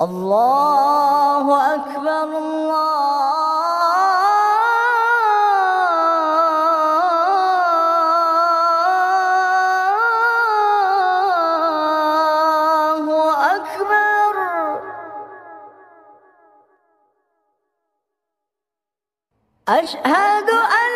الله أكبر الله أكبر أشهد أن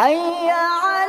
حي على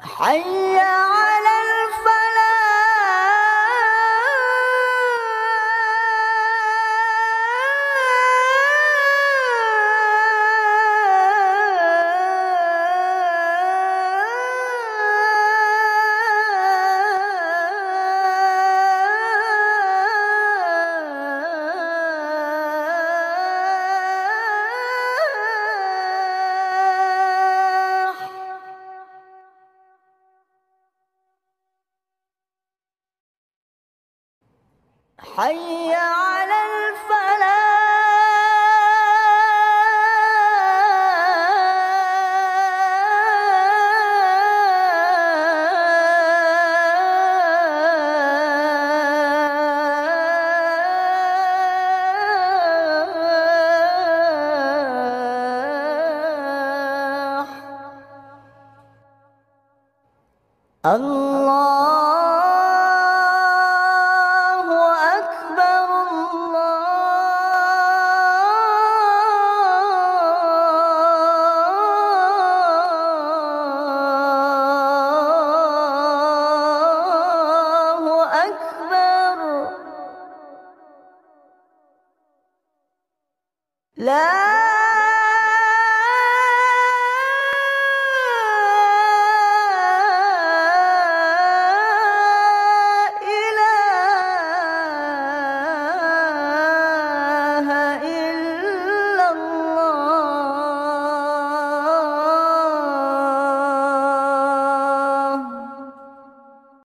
حي على حي على الفلاح. الله لا